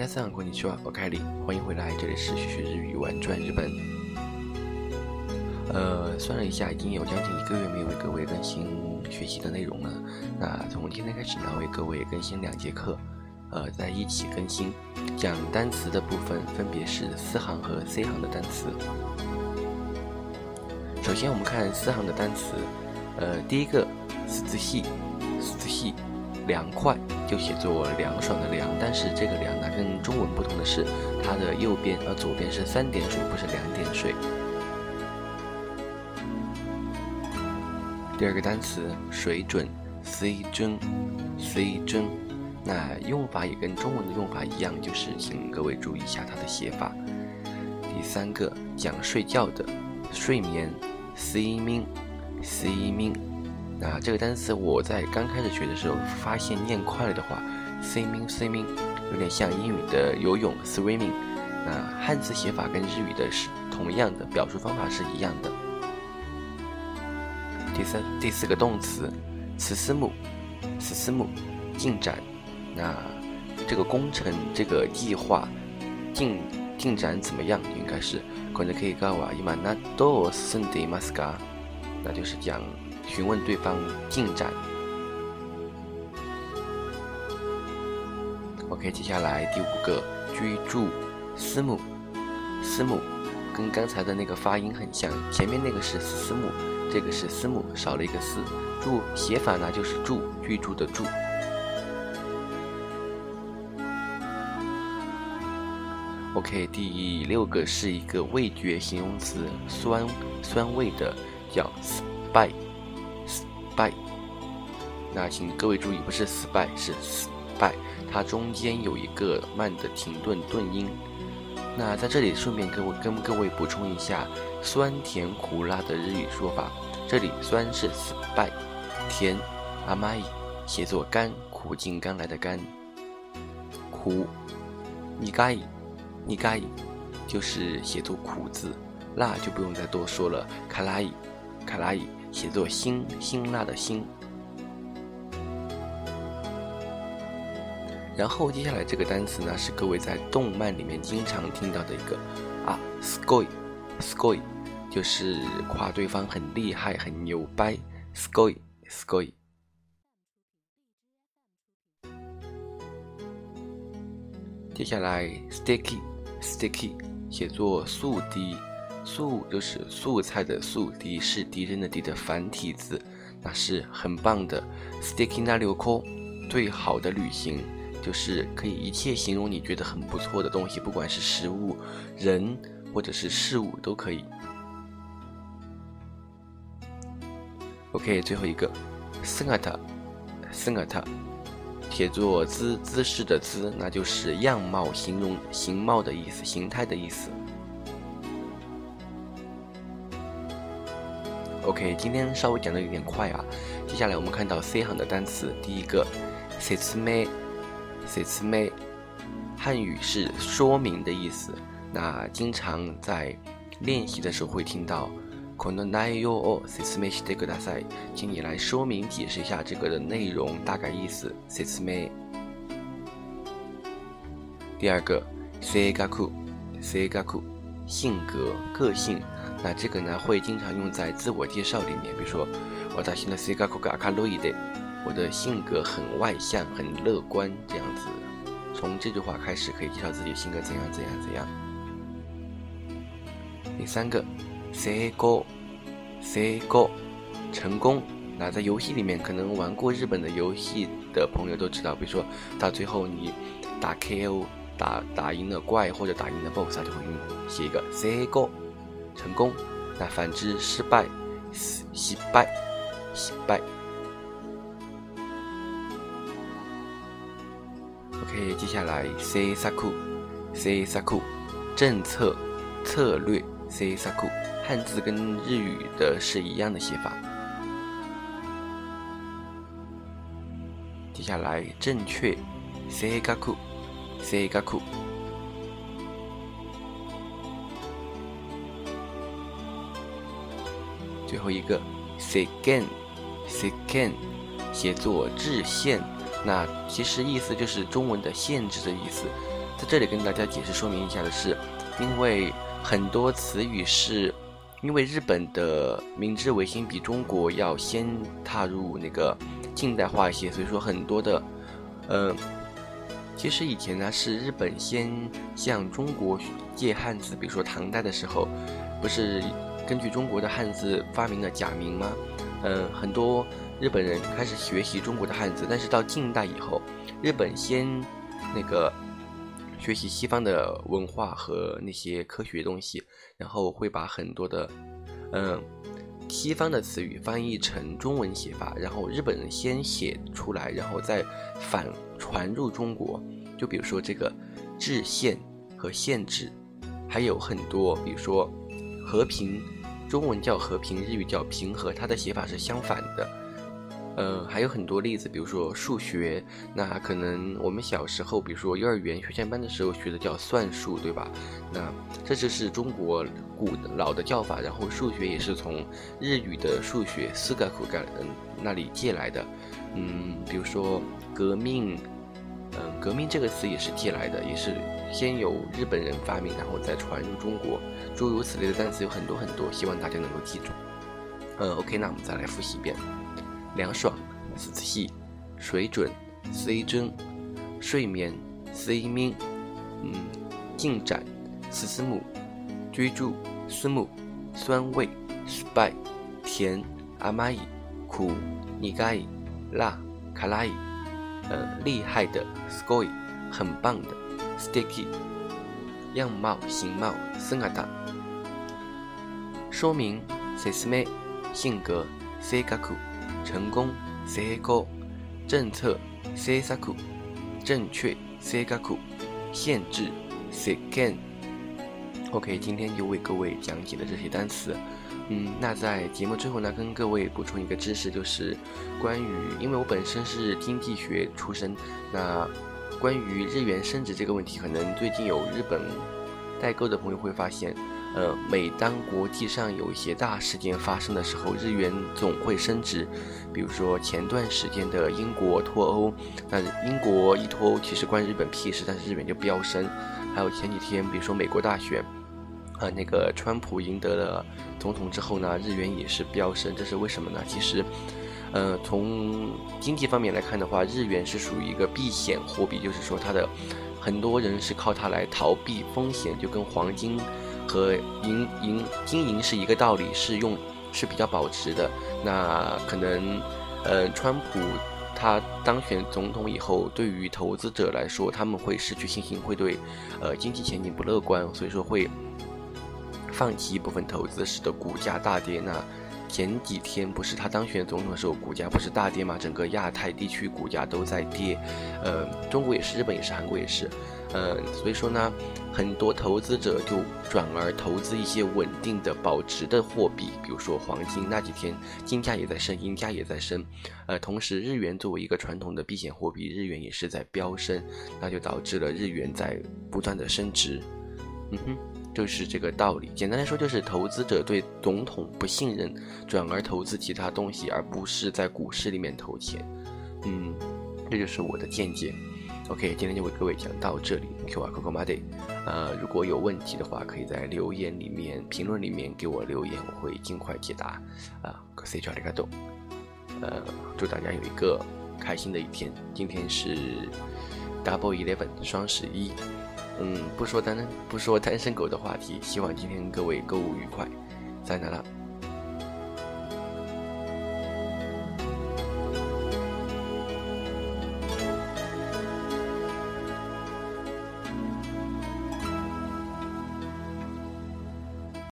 皆さんこんにちは，我凯里，欢迎回来，这里是学学日语玩转日本。呃，算了一下，已经有将近一个月没有为各位更新学习的内容了。那从今天开始呢，为各位更新两节课，呃，在一起更新，讲单词的部分分别是四行和 C 行的单词。首先我们看四行的单词，呃，第一个“四字系”，“四字系”，凉快 就写作凉爽的凉，但是这个凉呢跟中文不同的是，它的右边呃左边是三点水，不是两点水。第二个单词水准，C 真，C 真，那用法也跟中文的用法一样，就是请各位注意一下它的写法。第三个讲睡觉的，睡眠，C 明，C 明，那这个单词我在刚开始学的时候，发现念快了的话，simming swimming 有点像英语的游泳，swimming，那汉字写法跟日语的是同样的，表述方法是一样的。第三、第四个动词，此思木，此思木，进展。那这个工程、这个计划进进展怎么样？应该是可能可以告啊，伊玛那多森迪马斯卡，那就是讲询问对方进展。OK，接下来第五个居住，思木，思木，跟刚才的那个发音很像，前面那个是思木。这个是思母，少了一个思。住写法呢，就是住，居住的住。OK，第六个是一个味觉形容词，酸酸味的，叫 spy 败。那请各位注意，不是 spy，是 spy，它中间有一个慢的停顿顿音。那在这里顺便跟我跟各位补充一下，酸甜苦辣的日语说法。这里酸是 spy，甜 amai，写作甘苦尽甘来的甘。苦 nigai nigai，就是写作苦字。辣就不用再多说了，卡拉伊卡拉伊，写作辛辛辣的辛。然后接下来这个单词呢，是各位在动漫里面经常听到的一个啊，skoi，skoi，就是夸对方很厉害、很牛掰，skoi，skoi。接下来 sticky，sticky，写作速递，素就是素菜的素，敌是敌人的敌的繁体字，那是很棒的，sticky 那六颗，最好的旅行。就是可以一切形容你觉得很不错的东西，不管是食物、人或者是事物都可以。OK，最后一个，sengata，sengata，写作姿姿势的姿，那就是样貌、形容形貌的意思，形态的意思。OK，今天稍微讲的有点快啊，接下来我们看到 C 行的单词，第一个，setsme。s 词 m 汉语是说明的意思。那经常在练习的时候会听到，この内容を説明してください。请你来说明解释一下这个的内容大概意思。説明。第二个，性格，性格，性格，个性。 那这个呢会经常用在自我介绍里面，比如说，私の性格が明るいで。我的性格很外向，很乐观，这样子。从这句话开始，可以介绍自己性格怎样怎样怎样。第三个，成功，成功，成功。那在游戏里面，可能玩过日本的游戏的朋友都知道，比如说到最后你打 KO，打打赢了怪或者打赢了 BOSS，他就会用写一个成功， 成功，那反之失败，失败，失败。OK，接下来 C 萨库，C 萨库，政策，策略，C 萨库，汉字跟日语的是一样的写法。接下来正确，正确，正确。后一个 say gen，say gen，写作制限。那其实意思就是中文的限制的意思，在这里跟大家解释说明一下的是，因为很多词语是，因为日本的明治维新比中国要先踏入那个近代化一些，所以说很多的，呃，其实以前呢是日本先向中国借汉字，比如说唐代的时候，不是根据中国的汉字发明了假名吗？嗯，很多日本人开始学习中国的汉字，但是到近代以后，日本先那个。学习西方的文化和那些科学东西，然后会把很多的，嗯，西方的词语翻译成中文写法，然后日本人先写出来，然后再反传入中国。就比如说这个“制限”和“限制”，还有很多，比如说“和平”，中文叫“和平”，日语叫“平和”，它的写法是相反的。呃，还有很多例子，比如说数学，那可能我们小时候，比如说幼儿园学前班的时候学的叫算术，对吧？那这就是中国古老的叫法，然后数学也是从日语的数学四个口干嗯那里借来的。嗯，比如说革命，嗯，革命这个词也是借来的，也是先由日本人发明，然后再传入中国。诸如此类的单词有很多很多，希望大家能够记住。呃，OK，那我们再来复习一遍。凉爽，仔细，水准，C 真，睡眠，C 明，嗯，进展，思思母，居住，思母，酸味，spy，甜，阿玛伊，苦，尼嘎伊，辣，卡拉伊，呃，厉害的，scoy，很棒的，sticky，样貌，形貌，森阿达，说明，sesame，性格，se gaku。成功，say go，政策，say saku，正确，sagaku，限制，say can。OK，今天就为各位讲解了这些单词。嗯，那在节目最后呢，跟各位补充一个知识，就是关于，因为我本身是经济学出身，那关于日元升值这个问题，可能最近有日本代购的朋友会发现。呃，每当国际上有一些大事件发生的时候，日元总会升值。比如说前段时间的英国脱欧，那英国一脱欧，其实关日本屁事，但是日元就飙升。还有前几天，比如说美国大选，呃，那个川普赢得了总统之后呢，日元也是飙升。这是为什么呢？其实，呃，从经济方面来看的话，日元是属于一个避险货币，就是说它的很多人是靠它来逃避风险，就跟黄金。和银银金银是一个道理，是用是比较保值的。那可能，呃，川普他当选总统以后，对于投资者来说，他们会失去信心，会对，呃，经济前景不乐观，所以说会放弃一部分投资，使得股价大跌。那前几天不是他当选总统的时候，股价不是大跌吗？整个亚太地区股价都在跌，呃，中国也是，日本也是，韩国也是。嗯，所以说呢，很多投资者就转而投资一些稳定的、保值的货币，比如说黄金。那几天金价也在升，银价也在升。呃，同时日元作为一个传统的避险货币，日元也是在飙升，那就导致了日元在不断的升值。嗯哼，就是这个道理。简单来说，就是投资者对总统不信任，转而投资其他东西，而不是在股市里面投钱。嗯，这就是我的见解。OK，今天就为各位讲到这里。Q R C O C O m a d y 呃，如果有问题的话，可以在留言里面、评论里面给我留言，我会尽快解答。啊，谢谢大家懂。呃，祝大家有一个开心的一天。今天是 Double Eleven 双十一。嗯，不说单身不说单身狗的话题，希望今天各位购物愉快。再见了。